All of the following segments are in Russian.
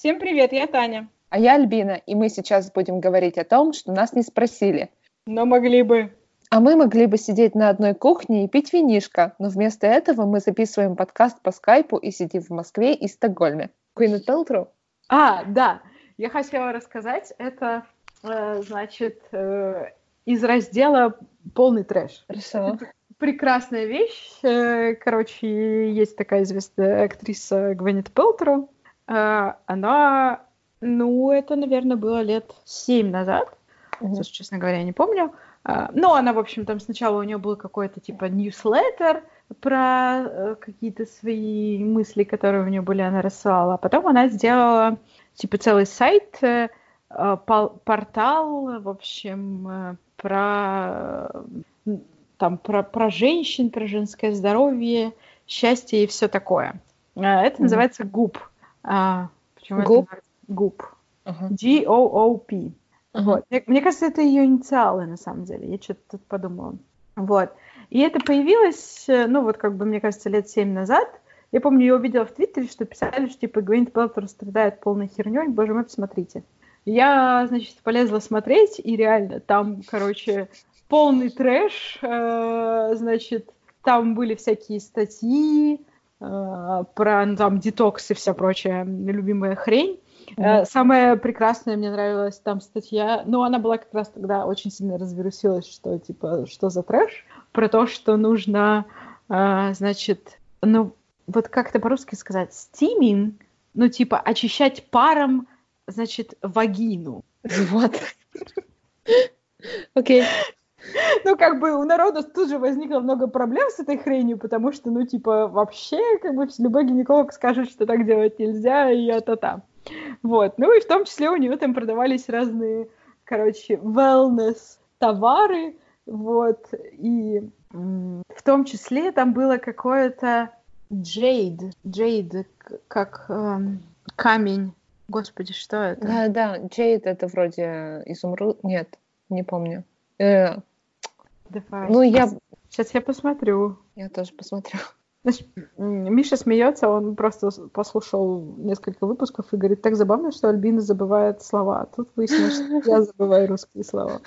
Всем привет, я Таня. А я Альбина, и мы сейчас будем говорить о том, что нас не спросили. Но могли бы. А мы могли бы сидеть на одной кухне и пить винишко, но вместо этого мы записываем подкаст по скайпу и сидим в Москве и Стокгольме. Gwyneth Paltrow? А, да. Я хотела рассказать, это, э, значит, э, из раздела «Полный трэш». Хорошо. Прекрасная вещь. Э, короче, есть такая известная актриса Гвенет Пелтроу. Э, она, ну, это, наверное, было лет семь назад. Мгм. Слушай, честно говоря, я не помню. А, Ну, она, в общем, там сначала у нее был какой-то типа ньюслеттер про э, какие-то свои мысли, которые у нее были, она рассылала. А потом она сделала типа целый сайт, э, пол- портал, в общем, э, про там про, про женщин, про женское здоровье, счастье и все такое. А, Это Мгм. называется ГУП. А, почему это ГУП? называется ГУП? Ага. G-O-O-P. Ага. Вот. Мне, мне кажется, это ее инициалы, на самом деле. Я что-то тут подумала. Вот. И это появилось, э, ну, вот как бы, мне кажется, лет семь назад. Я помню, я увидела в Твиттере, что писали, что, типа, Гвинет Пелтер страдает полной херней. Боже мой, посмотрите. Я, значит, полезла смотреть, и реально там, короче, полный трэш. э, значит, там были всякие статьи э, про, ну, там, детокс и вся прочая любимая хрень. Э, Самое прекрасное мне нравилась там статья, ну, она была как раз тогда очень сильно развирусилась, что, типа, что за трэш, про то, что нужно, э, значит, ну, вот как это по-русски сказать, стиминг, ну, типа, очищать паром, значит, вагину. Вот. Окей. Ну, как бы у народа тут же возникло много проблем с этой хренью, потому что, ну, типа, вообще, как бы, любой гинеколог скажет, что так делать нельзя, и это-то. Вот. Ну, и в том числе у нее там продавались разные, короче, wellness товары, вот, и в том числе там было какое-то jade, к- как эм, камень. Господи, что это? Да, да, Джейд это вроде изумруд. Нет, не помню. Э, Давай. ну, я, Сейчас я посмотрю. я тоже посмотрю. Значит, Миша смеется, он просто послушал несколько выпусков и говорит, так забавно, что Альбина забывает слова. А Тут выяснилось, что я забываю русские слова.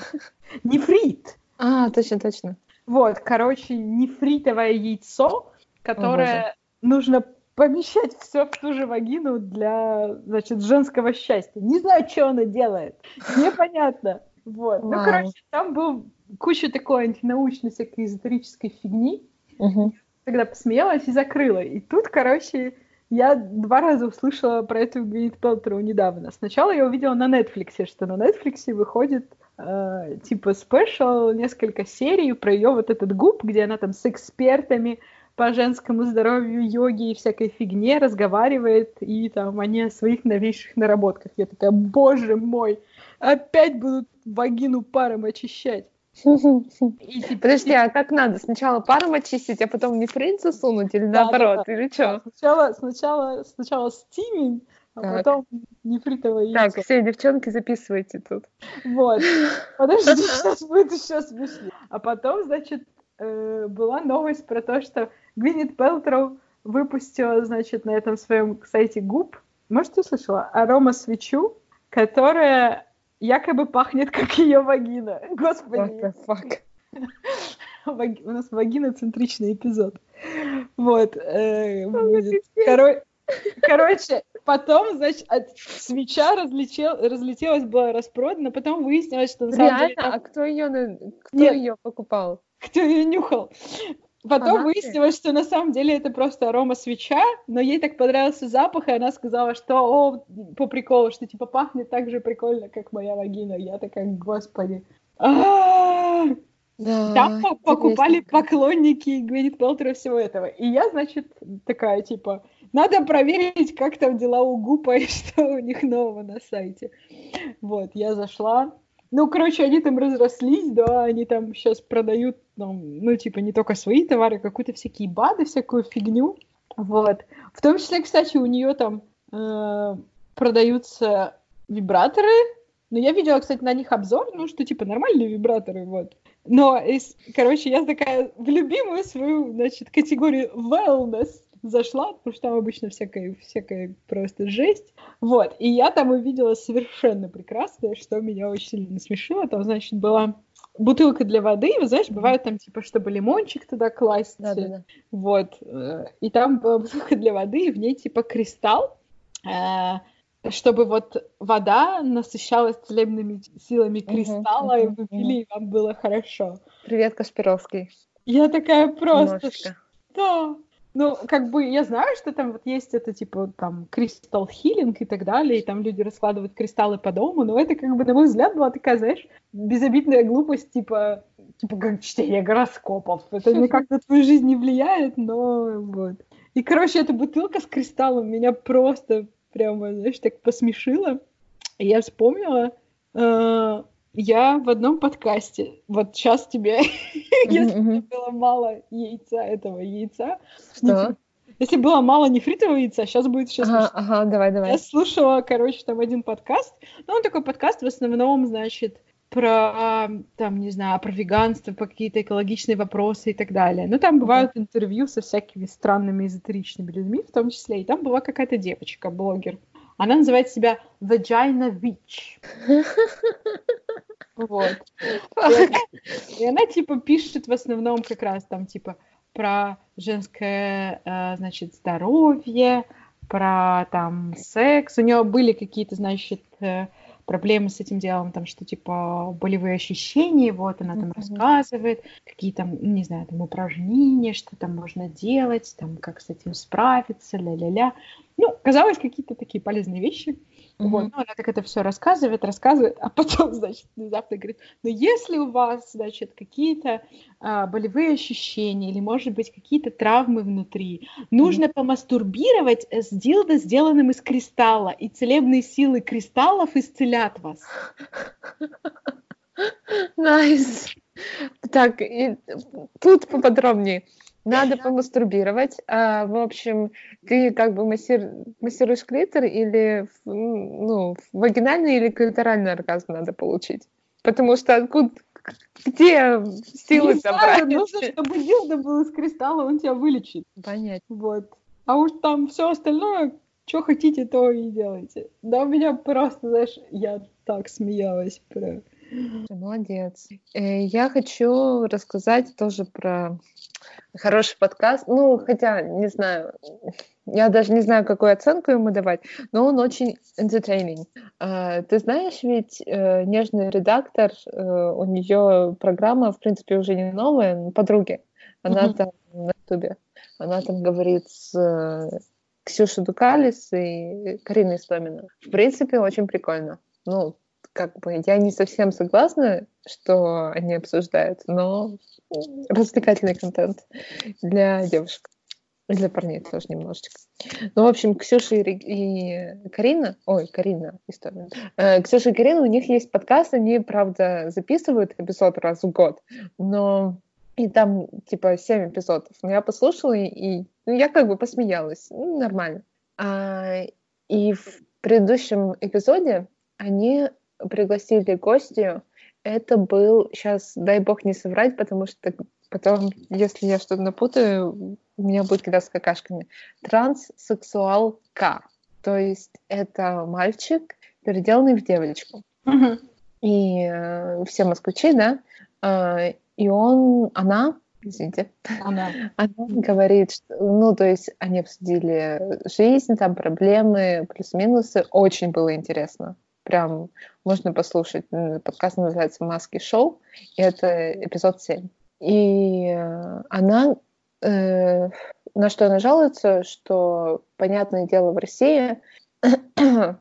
Нефрит. А, точно, точно. Вот, короче, нефритовое яйцо, которое нужно помещать все в ту же вагину для, значит, женского счастья. Не знаю, что она делает. Непонятно. Вот. Ну, Вау. короче, там был куча такой антинаучной всякой эзотерической фигни. Мгм. тогда посмеялась и закрыла. И тут, короче, я два раза услышала про эту Гвинет Пелтроу недавно. Сначала я увидела на Netflix, что на Netflix выходит э, типа спешл, несколько серий про ее вот этот губ, где она там с экспертами по женскому здоровью, йоге и всякой фигне разговаривает, и там они о своих новейших наработках. Я такая, боже мой, опять будут вагину паром очищать. Типа, Подожди, а как надо? Сначала паром очистить, а потом нефрит засунуть или Да, наоборот, да, или что? Сначала, сначала, сначала стиминг, а Так. потом нефритовое Так, яйцо. все, девчонки, записывайте тут. Вот. Подожди, сейчас будет еще смешнее. А потом, значит, э, была новость про то, что Гвинет Пелтроу выпустила, значит, на этом своем сайте губ, может, ты слышала, арома-свечу, которая якобы пахнет, как ее вагина. What Господи, fuck? Ваги- У нас вагиноцентричный эпизод. Вот. э, Ну, будет. Коро- Короче, потом, значит, от- свеча разлетел- разлетелась, была распродана, потом выяснилось, что на самом деле Реально? там- А кто ее, кто Нет. ее покупал? кто ее нюхал. Потом Фанаты? выяснилось, что на самом деле это просто арома свеча, но ей так понравился запах, и она сказала, что о, по приколу, что типа пахнет так же прикольно, как моя вагина. Я такая, господи. А-а-а! Да, Там по- покупали поклонники Гвинет Пелтера всего этого. И я, значит, такая, типа, надо проверить, как там дела у Гупа и что у них нового на сайте. Вот, я зашла. Ну, короче, они там разрослись, да, они там сейчас продают, там, ну, типа, не только свои товары, а какую-то всякие БАДы, всякую фигню. Вот. В том числе, кстати, у нее там э, продаются вибраторы, но я видела, кстати, на них обзор, ну, что, типа, нормальные вибраторы, вот. Но, короче, я такая в любимую свою, значит, категорию wellness зашла, потому что там обычно всякая, всякая просто жесть. Вот, и я там увидела совершенно прекрасное, что меня очень сильно насмешило. Там, значит, была бутылка для воды, вы знаешь, бывает там типа, чтобы лимончик туда класть. Да, да, да. Вот. э, И там была бутылка для воды, и в ней типа кристалл, э, чтобы вот вода насыщалась целебными силами кристалла, и вы пили, и вам было хорошо. Привет, Кашпировский. Я такая просто, Немножечко. что? Ну, как бы я знаю, что там вот есть это типа там кристалл хилинг и так далее, и там люди раскладывают кристаллы по дому, но это как бы, на мой взгляд, была такая, знаешь, безобидная глупость, типа, типа как чтение гороскопов. Это никак на твою жизнь не влияет, но вот. И, короче, эта бутылка с кристаллом меня просто прямо, знаешь, так посмешила. И я вспомнила, э, я в одном подкасте, вот сейчас тебе, если мгм. было мало яйца, этого яйца, Что? если было мало нефритового яйца, сейчас будет сейчас Ага, ага, давай, я давай. слушала, короче, там один подкаст. Ну, он такой подкаст в основном, значит, про, там, не знаю, про веганство, про какие-то экологичные вопросы и так далее. Ну, там бывают интервью со всякими странными эзотеричными людьми, в том числе. И там была какая-то девочка, блогер. Она называет себя Vagina Witch. Вот. И она, типа, пишет в основном как раз там, типа, про женское, э, значит, здоровье, про там секс. У нее были какие-то, значит, э, проблемы с этим делом, там, что, типа, болевые ощущения, вот она там Мгм. рассказывает, какие там, не знаю, там, упражнения, что там можно делать, там, как с этим справиться, ля-ля-ля. Ну, казалось, какие-то такие полезные вещи. Вот, Мгм. ну, она так это все рассказывает, рассказывает, а потом, значит, внезапно говорит, ну, если у вас, значит, какие-то а, болевые ощущения или, может быть, какие-то травмы внутри, нужно помастурбировать с дилдо, сделанным из кристалла, и целебные силы кристаллов исцелят вас. Nice. Так, и тут поподробнее. Надо помастурбировать. А, в общем, ты как бы массир- массируешь клитор или ну, вагинальный или клиторальный оргазм надо получить? Потому что откуда, где силы собрать? нужно, чтобы дилдо был из кристалла, он тебя вылечит. Понять. Вот. А уж там все остальное, что хотите, то и делайте. Да у меня просто, знаешь, я так смеялась про... Молодец. Э, Я хочу рассказать тоже про хороший подкаст. Ну, хотя, не знаю, я даже не знаю, какую оценку ему давать, но он очень entertaining. А, Ты знаешь, ведь э, нежный редактор, э, у нее программа, в принципе, уже не новая, но подруги. Она Мгм. там на ютубе. Она там говорит с Ксюшей Дукалис и Кариной Истомина. В принципе, очень прикольно. Ну, как бы я не совсем согласна, что они обсуждают, но развлекательный контент для девушек. Для парней тоже немножечко. Ну, в общем, Ксюша и, и Карина, ой, Карина, история. Э, Ксюша и Карина, у них есть подкаст, они, правда, записывают эпизод раз в год, но и там, типа, 7 эпизодов. Но я послушала, и, и, ну, я как бы посмеялась. Ну, нормально. А, и в предыдущем эпизоде они пригласили гостью. Это был, сейчас, дай бог не соврать, потому что потом, если я что-то напутаю, у меня будет кидаться какашками. Транссексуалка. То есть это мальчик, переделанный в девочку. И э, все москвичи, да, э, и он, она, извините, Она. она говорит, что, ну, то есть они обсудили жизнь, там проблемы, плюс-минусы. Очень было интересно. Прям можно послушать. М, Подкаст называется «Маски шоу», и это эпизод 7. И э, она, э, на что она жалуется, что, понятное дело, в России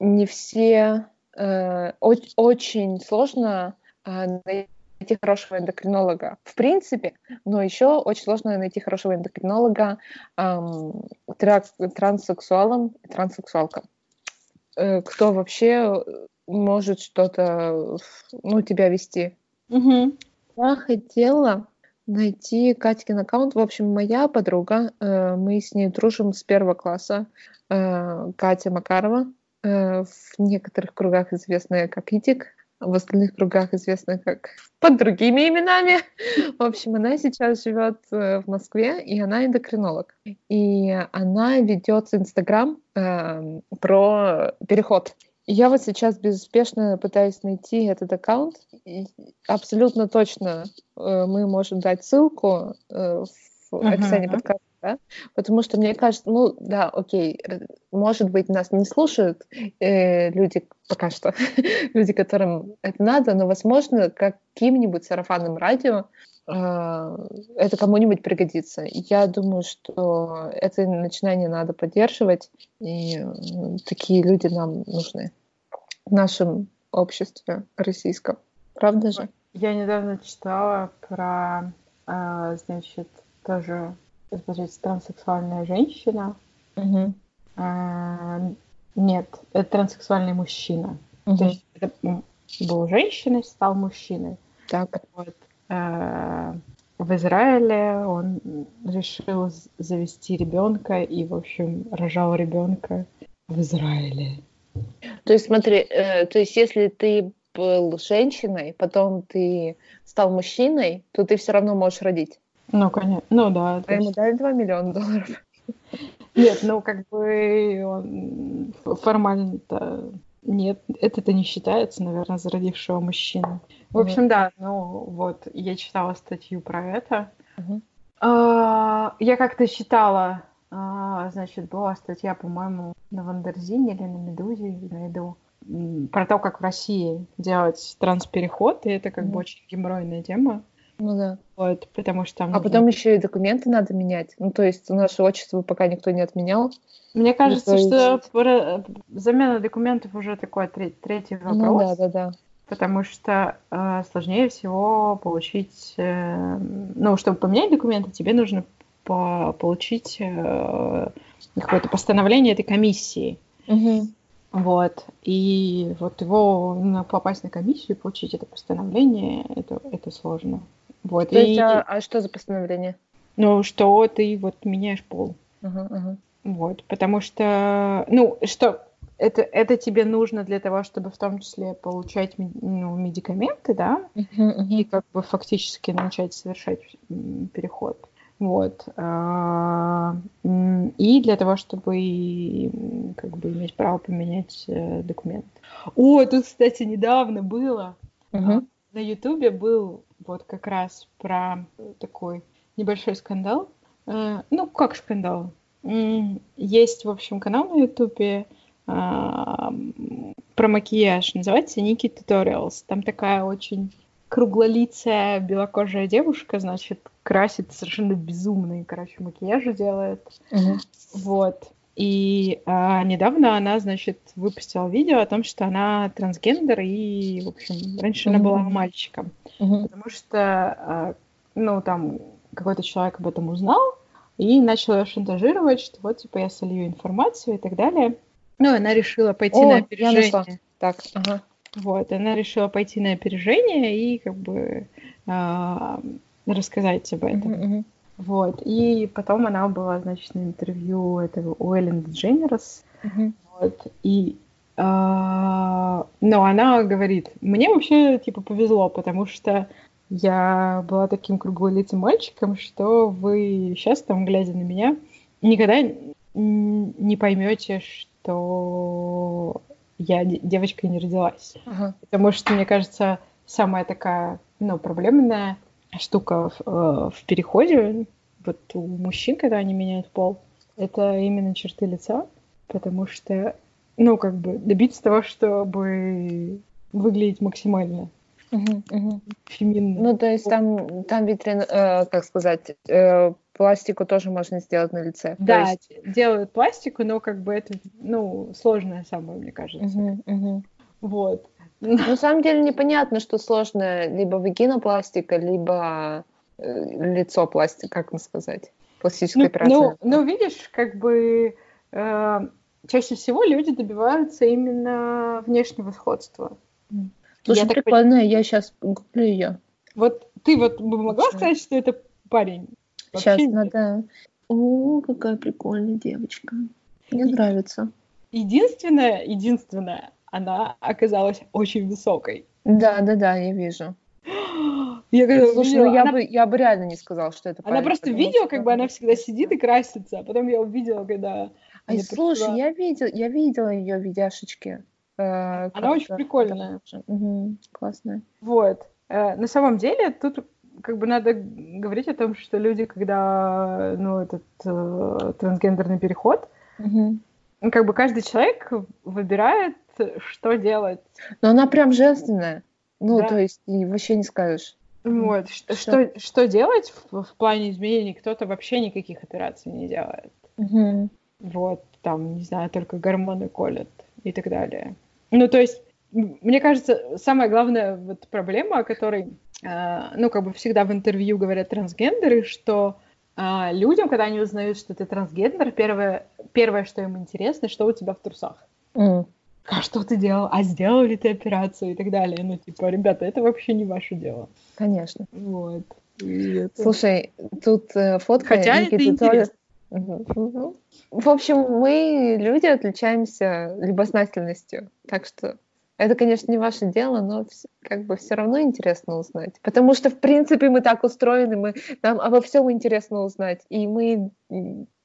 не все... э, оч- очень сложно э, найти хорошего эндокринолога в принципе, но еще очень сложно найти хорошего эндокринолога эм, тра- транссексуалам и транссексуалкам. Э, кто вообще может что-то, ну, тебя вести. Мгм. Я хотела найти Катькин аккаунт. В общем, моя подруга, э, мы с ней дружим с первого класса, э, Катя Макарова, э, в некоторых кругах известная как Итик. В остальных кругах известна как под другими именами. В общем, она сейчас живет э, в Москве, и она эндокринолог. И она ведет Инстаграм э, про переход. Я вот сейчас безуспешно пытаюсь найти этот аккаунт. И абсолютно точно э, мы можем дать ссылку э, в описании uh-huh. подкаста да? Потому что мне кажется, ну да, окей, может быть, нас не слушают э, люди пока что, люди, которым это надо, но, возможно, каким-нибудь сарафанным радио э, это кому-нибудь пригодится. Я думаю, что это начинание надо поддерживать, и такие люди нам нужны в нашем обществе российском. Правда же? Я недавно читала про, э, значит, тоже смотреть транссексуальная женщина. Угу. А, нет, это транссексуальный мужчина. Угу. То есть это был женщиной, стал мужчиной. Так. Вот. А, в Израиле он решил завести ребенка и, в общем, рожал ребенка в Израиле. То есть, смотри, э, то есть, если ты был женщиной, потом ты стал мужчиной, то ты все равно можешь родить. Ну, конечно. Ну, да. А ему дали 2 миллиона долларов? Нет, ну, как бы он формально-то нет, это-то не считается, наверное, за родившего мужчину. В общем, да, ну вот, я читала статью про это. А, я как-то читала, а, значит, была статья, по-моему, на Вандерзине или на Медузе, найду, про то, как в России делать транспереход, и это как бы очень геморройная тема. Ну да. Вот, потому что там... А нужно... потом еще и документы надо менять. Ну, то есть наше отчество пока никто не отменял. Мне ну, кажется, что есть... замена документов уже такой третий, третий вопрос. Ну да, да, да. Потому что э, сложнее всего получить... Э, ну, чтобы поменять документы, тебе нужно по получить э, какое-то постановление этой комиссии. Угу. Вот. И вот его ну, попасть на комиссию, получить это постановление, это, это сложно. Вот. То и... есть, а, а что за постановление? Ну, что ты вот меняешь пол. Uh-huh, uh-huh. Вот, потому что, ну, что это, это тебе нужно для того, чтобы в том числе получать ну, медикаменты, да, uh-huh, uh-huh. и как бы фактически начать совершать переход. Вот. А, и для того, чтобы как бы иметь право поменять э, документ. О, тут, кстати, недавно было. Uh-huh. На Ютубе был вот как раз про такой небольшой скандал. Э, ну, как скандал? Есть, в общем, канал на Ютубе про макияж. Называется Ники Tutorials. Там такая очень круглолицая белокожая девушка, значит, красит совершенно безумные, короче, макияжи делает. Uh-huh. Вот. И а, недавно она, значит, выпустила видео о том, что она трансгендер, и, в общем, раньше uh-huh. она была мальчиком. Uh-huh. Потому что, а, ну, там какой-то человек об этом узнал и начал ее шантажировать, что вот, типа, я солью информацию и так далее. Ну, она решила пойти О, на опережение. Так, ага. Вот, она решила пойти на опережение и, как бы, а, рассказать об этом. Uh-huh. Вот. И потом она была, значит, на интервью этого у Эллен Дженнерс. Uh-huh. Вот. И а, но она говорит, мне вообще, типа, повезло, потому что я была таким круглолицым мальчиком, что вы сейчас, там, глядя на меня, никогда не поймете, что я девочкой не родилась. Uh-huh. Потому что, мне кажется, самая такая, ну, проблемная штука в, э, в переходе, вот у мужчин, когда они меняют пол, это именно черты лица, потому что, ну, как бы добиться того, чтобы выглядеть максимально угу, угу. феминно. Ну, то есть там, там ведь, э, как сказать, э, пластику тоже можно сделать на лице. Да, есть... делают пластику, но как бы это, ну, сложное самое, мне кажется. Угу, угу. Вот. На самом деле непонятно, что сложно либо вагинопластика, либо э, лицо пластик, как вам сказать, пластическая ну, операция. Ну, ну, видишь, как бы э, чаще всего люди добиваются именно внешнего сходства. Слушай, я прикольно, так... я сейчас гуглю ее. Вот ты вот бы могла сейчас. сказать, что это парень? Вообще сейчас нет. надо... О, какая прикольная девочка. Мне И... нравится. Единственное, единственное, она оказалась очень высокой. Да, да, да, я вижу. Я когда Слушай, увидела, ну я она, бы, я бы реально не сказал, что это она парень, просто видео, как бы она всегда сидит и красится, а потом я увидела, когда Ай, слушай, пришла. я видел, я видела ее видяшечки. Э, Она очень прикольная. Мгм, классная. Вот. Э, На самом деле, тут как бы надо говорить о том, что люди, когда, ну, этот э, трансгендерный переход, ну, как бы каждый человек выбирает, что делать. Но она прям женственная. Ну, Да. то есть, и вообще не скажешь. Вот. Что, Что? что, делать в, в плане изменений? Кто-то вообще никаких операций не делает. Мгм. Вот, там, не знаю, только гормоны колят и так далее. Ну, то есть, мне кажется, самая главная вот проблема, о которой, э, ну, как бы всегда в интервью говорят трансгендеры, что э, людям, когда они узнают, что ты трансгендер, первое, первое, что им интересно, что у тебя в трусах. М. А что ты делал? А сделал ли ты операцию и так далее? Ну, типа, ребята, это вообще не ваше дело. Конечно. Вот. Это- Слушай, тут э, фотка Хотя Ники это интересно. В общем, мы, люди, отличаемся любознательностью. Так что это, конечно, не ваше дело, но как бы все равно интересно узнать. Потому что, в принципе, мы так устроены, мы, нам обо всем интересно узнать. И мы,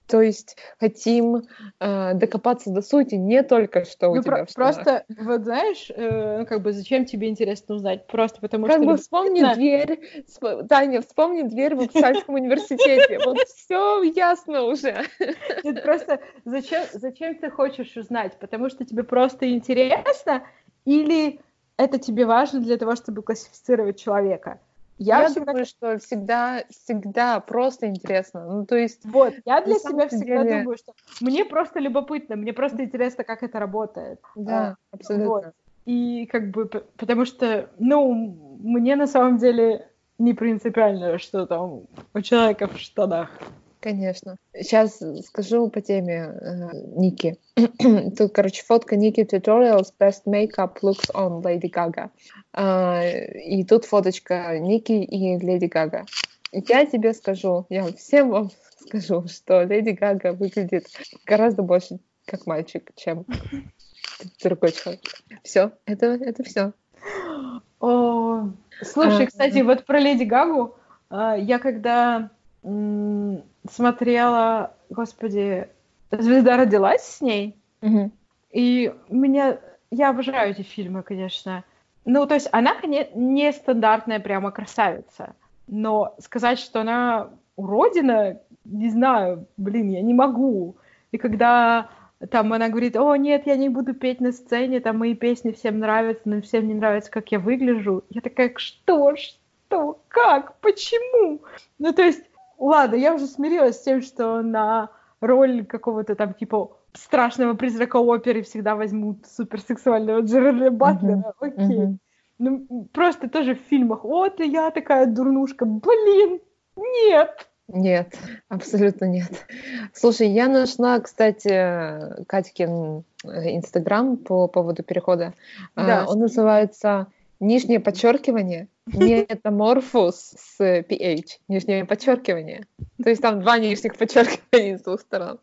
то есть, хотим э, докопаться до сути не только, что у Ну, тебя про- в штанах. просто, вот знаешь, э, ну, как бы, зачем тебе интересно узнать? Просто потому Как что... бы любопытно. вспомни дверь, сп- Таня, вспомни дверь в Упсальском университете. Вот все ясно уже. Нет, просто зачем, зачем ты хочешь узнать? Потому что тебе просто интересно или это тебе важно для того, чтобы классифицировать человека? Я, Я, всегда... думаю, что всегда, всегда просто интересно. Ну, то есть, Вот, я для себя всегда деле- думаю, что мне просто любопытно, мне просто интересно, как это работает. да, А, абсолютно. вот. И как бы, потому что, ну, мне на самом деле не принципиально, что там у человека в штанах. Конечно. Сейчас скажу по теме э, Ники. Тут, короче, фотка Ники Tutorials Best Makeup Looks on Lady Gaga. А, и тут фоточка Ники и Леди Гага. Я тебе скажу, я всем вам скажу, что Леди Гага выглядит гораздо больше как мальчик, чем другой человек. Все, это, это все. О, слушай, А, кстати, вот про Леди Гагу, а, я когда смотрела, господи, «Звезда родилась» с ней, и меня, я обожаю эти фильмы, конечно. Ну, то есть она коне- не стандартная прямо красавица, но сказать, что она уродина, не знаю, блин, я не могу. И когда там она говорит, о, нет, я не буду петь на сцене, там мои песни всем нравятся, но всем не нравится, как я выгляжу. Я такая, что, что, как, почему? Ну, то есть, ладно, я уже смирилась с тем, что на роль какого-то там, типа, страшного призрака оперы всегда возьмут суперсексуального Джерарда Батлера, окей. Мгм. Ну, просто тоже в фильмах, вот, я такая дурнушка, блин, нет. Нет, абсолютно нет. Слушай, я нашла, кстати, Катькин э, Инстаграм по поводу перехода. А, Да. Он называется «Нижнее подчеркивание метаморфоз с PH». Нижнее подчеркивание. То есть там два нижних подчеркивания с двух сторон.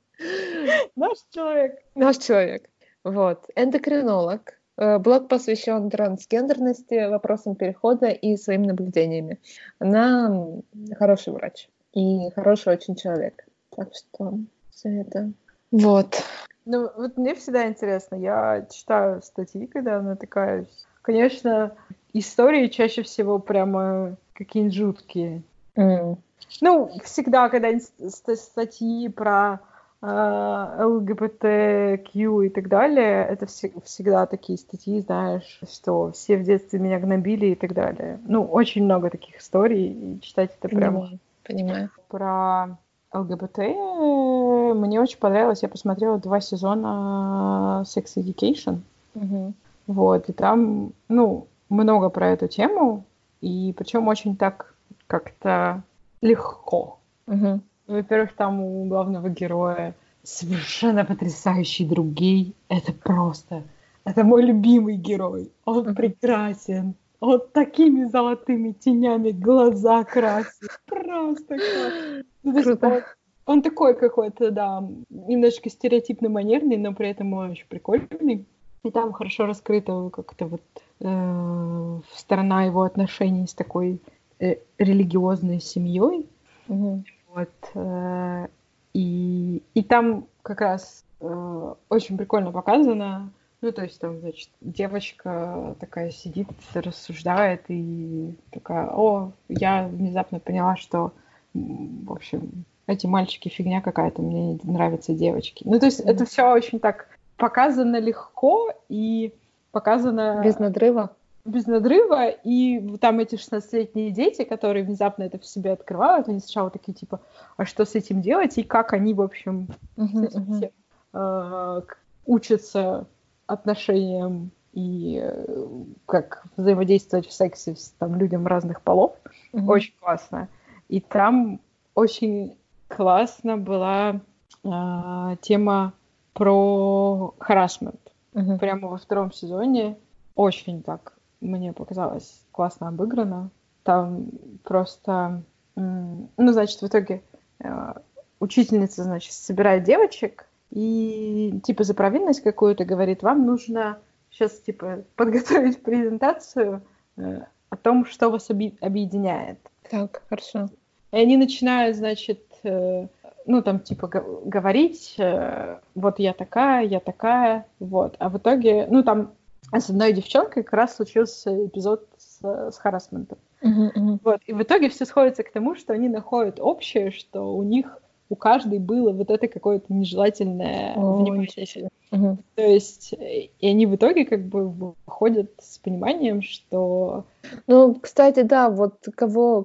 Наш человек. Наш человек. Вот. Эндокринолог. Э, Блог посвящен трансгендерности, вопросам перехода и своим наблюдениями. Она хороший врач и хороший очень человек. Так что все это. Вот. Ну, вот мне всегда интересно, я читаю статьи, когда натыкаюсь. Конечно, истории чаще всего прямо какие-нибудь жуткие. М, Ну, всегда, когда ст- ст- статьи про э, ЛГБТQ и так далее, это все- всегда такие статьи, знаешь, что все в детстве меня гнобили и так далее. Ну, очень много таких историй, и читать это прям Понимаю. Про ЛГБТ э, мне очень понравилось. Я посмотрела два сезона Sex Education. Мгм. Вот, и там, ну, много про эту тему, и причем очень так как-то легко. Мгм. Во-первых, там у главного героя совершенно потрясающий друг гей. Это просто... Это мой любимый герой. Он прекрасен. Он такими золотыми тенями глаза красит. Просто класс. Ну, Круто. Он, такой какой-то, да, немножечко стереотипно манерный, но при этом он очень прикольный. И там хорошо раскрыта как-то вот э, сторона его отношений с такой э, религиозной семьей. Мгм. Вот. э, и, и там как раз э, очень прикольно показано. Ну, то есть там, значит, девочка такая сидит, рассуждает и такая, о, я внезапно поняла, что, в общем, эти мальчики фигня какая-то, мне нравятся девочки. Ну, то есть это Мгм. все очень так показано легко и показано Без надрыва. без надрыва, и там эти 16-летние дети, которые внезапно это в себе открывают, они сначала такие, типа, а что с этим делать, и как они, в общем, с Мгм, этим мгм. всем, э, учатся отношениям и э, как взаимодействовать в сексе с там, людям разных полов. Мгм. Очень классно. И там очень классно была э, тема про харасмент Мгм. прямо во втором сезоне очень так, мне показалось, классно обыграно. Там просто, ну, значит, в итоге э, учительница, значит, собирает девочек и, типа, за провинность какую-то говорит, вам нужно сейчас, типа, подготовить презентацию э, о том, что вас объединяет. Так, хорошо. И они начинают, значит, э, ну, там, типа, говорить, э, вот я такая, я такая, вот. А в итоге, ну, там с одной девчонкой как раз случился эпизод с, с харассментом. Мгм, мгм. Вот. И в итоге все сходится к тому, что они находят общее, что у них, у каждой было вот это какое-то нежелательное О, внимание. Мгм. То есть, э, и они в итоге как бы выходят с пониманием, что Ну, кстати, да, вот кого,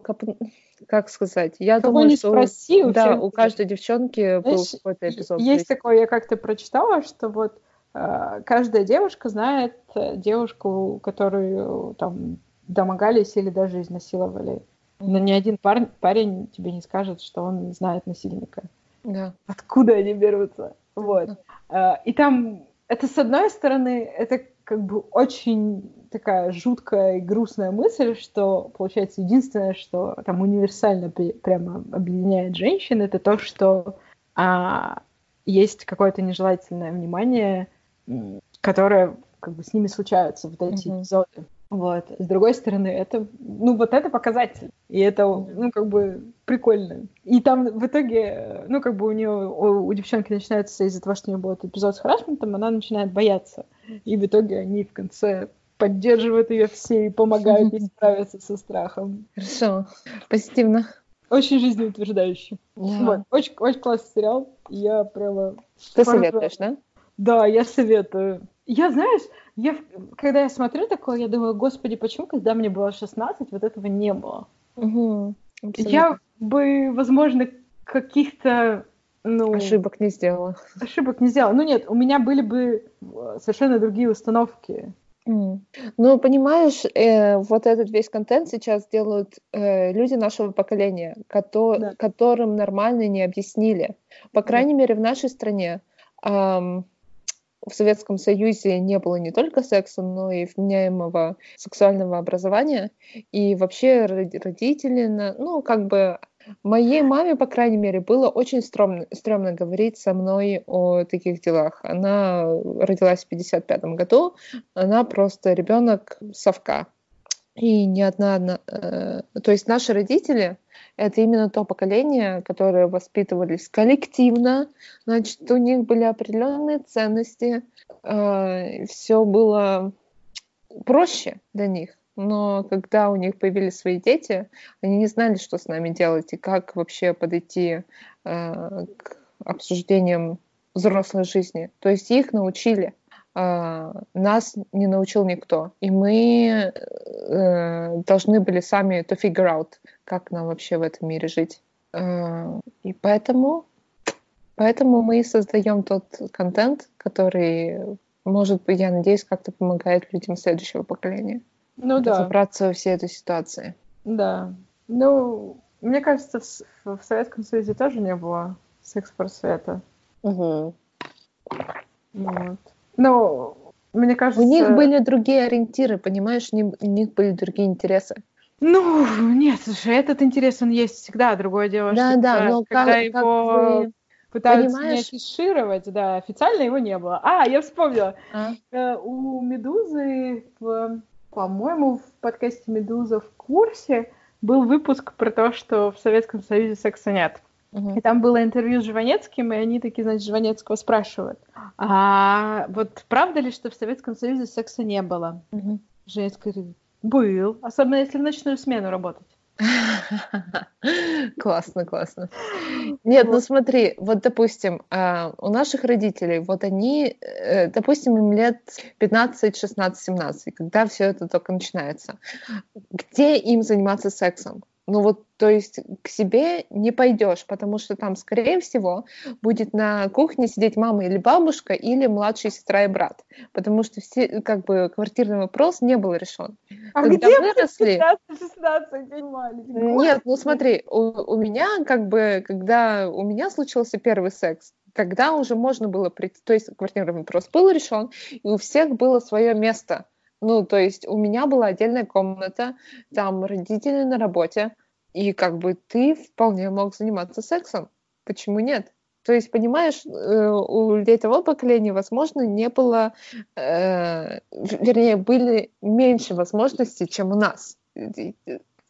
как сказать, я кого думаю, не что у- спроси, у да, у каждой девчонки был Знаешь, какой-то эпизод. Есть такое, я как-то прочитала, что вот э, каждая девушка знает э, девушку, которую там домогались или даже изнасиловали. Но ни один пар- парень тебе не скажет, что он знает насильника. Да. Откуда они берутся? Вот. Э, И там это с одной стороны, это как бы очень такая жуткая и грустная мысль, что, получается, единственное, что там универсально прямо объединяет женщин, это то, что а, есть какое-то нежелательное внимание, которое как бы с ними случаются, вот эти Мгм. эпизоды. Вот. С другой стороны, это, ну, вот это показатель. И это, ну, как бы прикольно. И там в итоге, ну, как бы у нее, у, у девчонки начинается из-за того, что у нее этот эпизод с харасментом, она начинает бояться. И в итоге они в конце поддерживают ее все и помогают ей справиться со страхом. Хорошо. Позитивно. Очень жизнеутверждающе. Да. Вот. Очень, очень классный сериал. Я прямо... Ты Пожалуйста. советуешь, да? Да, я советую. Я, знаешь, я, когда я смотрю такое, я думаю, господи, почему, когда мне было 16, вот этого не было? Абсолютно. Я бы, возможно, каких-то, ну, ошибок не сделала. ошибок не сделала. Ну нет, у меня были бы э, совершенно другие установки. Ну, понимаешь, э, вот этот весь контент сейчас делают э, люди нашего поколения, кото- Да. которым нормально не объяснили. По крайней мере, в нашей стране ам, в Советском Союзе не было не только секса, но и вменяемого сексуального образования. И вообще роди- родители, ну, как бы Моей маме, по крайней мере, было очень стрёмно, стрёмно говорить со мной о таких делах. Она родилась в 55 году, она просто ребенок совка. И ни одна, одна э, то есть наши родители это именно то поколение, которое воспитывались коллективно, значит, у них были определенные ценности, все было проще для них. Но когда у них появились свои дети, они не знали, что с нами делать и как вообще подойти э, к обсуждениям взрослой жизни. То есть их научили, э, нас не научил никто. И мы э, должны были сами to figure out, как нам вообще в этом мире жить. Э, и поэтому, поэтому мы создаем тот контент, который, может быть, я надеюсь, как-то помогает людям следующего поколения Ну да, разобраться всей этой ситуации. да. Ну, мне кажется, в, в Советском Союзе тоже не было секс-просвета. Угу. Вот. Ну, мне кажется... У них были другие ориентиры, понимаешь, у них- у них были другие интересы. Ну, нет, слушай, этот интерес, он есть всегда. Другое дело, Да, что да, когда, но когда как, его... как вы, пытаются Понимаешь? не афишировать, да, официально его не было. А, я вспомнила. А? Э, у Медузы, в, по-моему, в подкасте Медуза в курсе был выпуск про то, что в Советском Союзе секса нет. Угу. И там было интервью с Жванецким, и они такие, значит, Жванецкого спрашивают, а вот правда ли, что в Советском Союзе секса не было? Угу. Жванецкий говорит, был, особенно если в ночную смену работать. Классно, классно. Нет, ну смотри, вот, допустим, а, у наших родителей, вот они, э, допустим, им лет 15, 16, 17, когда все это только начинается. Где им заниматься сексом? Ну вот, то есть к себе не пойдешь, потому что там, скорее всего, будет на кухне сидеть мама или бабушка, или младшая сестра и брат, потому что все, как бы квартирный вопрос не был решен. А Когда где выросли... 15-16 Нет, ну смотри, у, у меня как бы, когда у меня случился первый секс, тогда уже можно было прийти, то есть квартирный вопрос был решен, и у всех было свое место. Ну, то есть у меня была отдельная комната, там родители на работе, и как бы ты вполне мог заниматься сексом. Почему нет? То есть, понимаешь, э, у людей того поколения, возможно, не было, э, вернее, были меньше возможностей, чем у нас в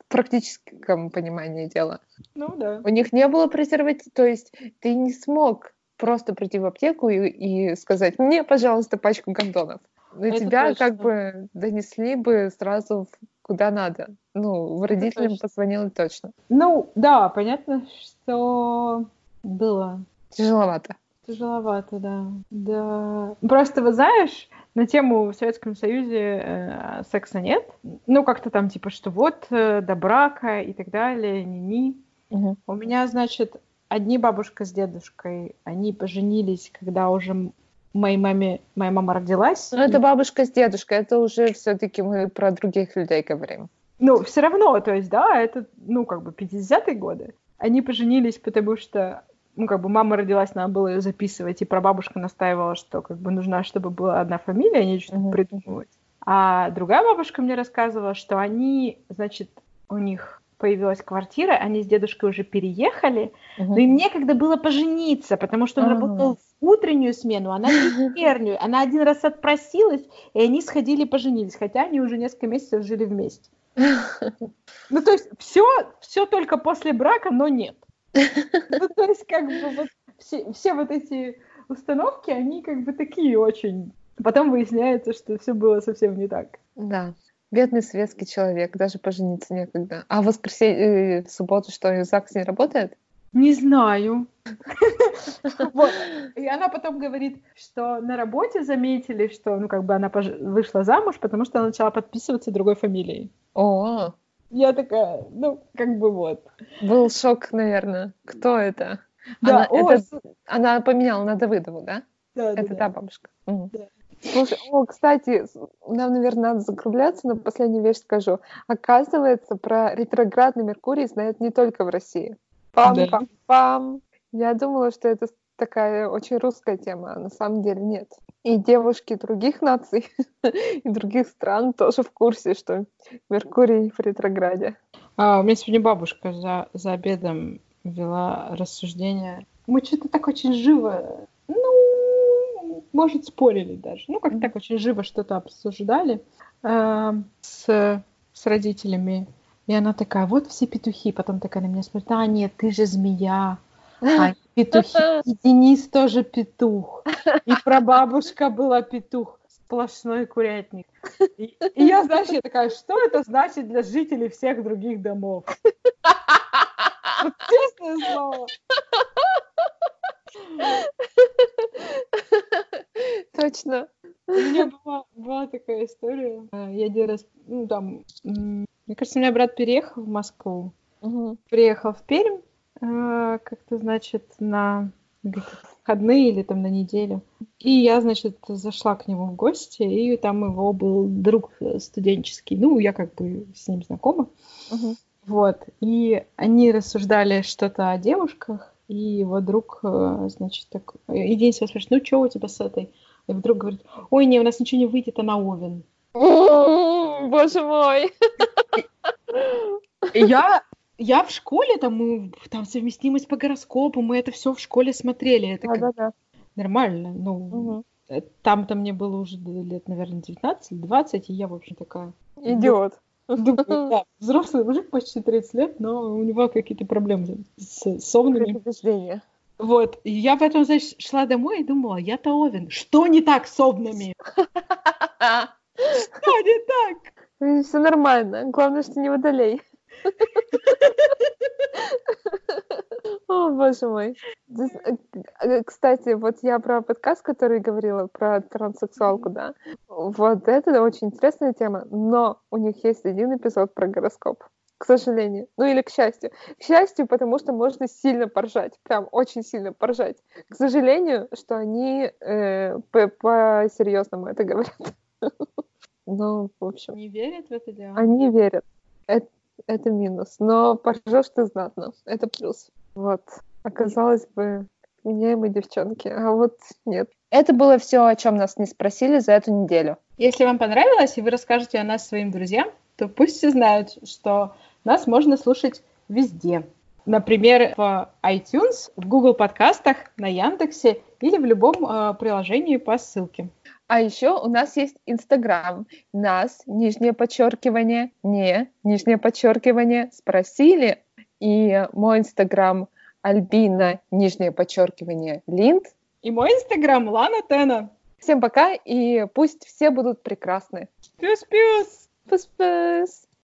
практическом понимании дела. Ну да. У них не было презерватива, то есть ты не смог просто прийти в аптеку и, и сказать, мне, пожалуйста, пачку гондонов. На Это тебя точно. как бы донесли бы сразу куда надо. Ну, в родителям позвонила точно. Ну, да, понятно, что было. Тяжеловато. Тяжеловато, да. Да. Просто, вы знаешь, на тему в Советском Союзе э, секса нет. Ну, как-то там, типа, что вот, э, до брака и так далее, ни-ни. Угу. У меня, значит, одни бабушка с дедушкой, они поженились, когда уже моей маме, моя мама родилась. Но ну, это бабушка с дедушкой, это уже все-таки мы про других людей говорим. Ну, все равно, то есть, да, это, ну, как бы 50-е годы. Они поженились, потому что, ну, как бы мама родилась, надо было ее записывать, и прабабушка настаивала, что, как бы, нужна, чтобы была одна фамилия, не что-то uh-huh. придумывать. А другая бабушка мне рассказывала, что они, значит, у них появилась квартира, они с дедушкой уже переехали, угу. но им некогда было пожениться, потому что он ага. работал в утреннюю смену, она в вечернюю. Она один раз отпросилась, и они сходили и поженились, хотя они уже несколько месяцев жили вместе. Ну, то есть все, все только после брака, но нет. Ну, то есть как бы вот все, все вот эти установки, они как бы такие очень... Потом выясняется, что все было совсем не так. Да. Бедный светский человек, даже пожениться некогда. А в воскресенье, э, в субботу что, ЗАГС не работает? Не знаю. Вот. И она потом говорит, что на работе заметили, что, ну, как бы она вышла замуж, потому что она начала подписываться другой фамилией. О, я такая, ну, как бы вот. Был шок, наверное. Кто это? Да, она, о, это, с... она поменяла на Давыдову, да? Да, Это да, та бабушка. Угу. Да. Слушай, о, кстати, нам, наверное, надо закругляться, но последнюю вещь скажу. Оказывается, про ретроградный Меркурий знают не только в России. Пам-пам-пам. Я думала, что это такая очень русская тема, а на самом деле нет. И девушки других наций и других стран тоже в курсе, что Меркурий в ретрограде. А, у меня сегодня бабушка за, за обедом вела рассуждение. Мы что-то так очень живо может, спорили даже. Ну, как так очень живо что-то обсуждали э, с, с родителями. И она такая, вот все петухи. Потом такая на меня смотрит, а нет, ты же змея. А, петухи. И Денис тоже петух. И прабабушка была петух. Сплошной курятник. И, и я, знаешь, я такая, что это значит для жителей всех других домов? Вот честное слово. Точно. У меня была, была такая история. Я один раз, ну там, мне кажется, у меня брат переехал в Москву. Угу. Приехал в Пермь, э, как-то, значит, на выходные или там на неделю. И я, значит, зашла к нему в гости, и там его был друг студенческий. Ну, я как бы с ним знакома. Угу. Вот. И они рассуждали что-то о девушках, и его друг, э, значит, так... И Денис его спрашивает, ну, что у тебя с этой? И вдруг говорит, ой, не, у нас ничего не выйдет, она Овен. Боже мой! Я, Я в школе, там, мы, там совместимость по гороскопу, мы это все в школе смотрели. Это Да, да, да. нормально. Ну, там-то мне было уже лет, наверное, 19 или 20, и я, в общем, такая... Идиот. Думаю, да, взрослый мужик почти 30 лет, но у него какие-то проблемы с. Предубеждение. Вот. И я поэтому, значит, шла домой и думала, я-то Овен. Что не так с овнами? Что не так? Все нормально. Главное, что не водолей. О, боже мой. Э, э, Кстати, вот я про подкаст, который говорила, про транссексуалку, да. Вот это очень интересная тема, но у них есть один эпизод про гороскоп. К сожалению. Ну или к счастью. К счастью, потому что можно сильно поржать. Прям очень сильно поржать. К сожалению, что они э, по- по-серьезному это говорят. Ну, в общем. Не верят в это дело? Они верят. Это, это минус. Но поржешь ты знатно. Это плюс. Вот. Оказалось бы, меняемые девчонки. А вот нет. Это было все, о чем нас не спросили за эту неделю. Если вам понравилось, и вы расскажете о нас своим друзьям, то пусть все знают, что нас можно слушать везде. Например, в iTunes, в Google подкастах, на Яндексе или в любом э, приложении по ссылке. А еще у нас есть Инстаграм. Нас, нижнее подчеркивание, не, нижнее подчеркивание, спросили. И мой Инстаграм Альбина, нижнее подчеркивание, Линд. И мой инстаграм Лана Тена. Всем пока, и пусть все будут прекрасны. Плюс-плюс! Пус-пус!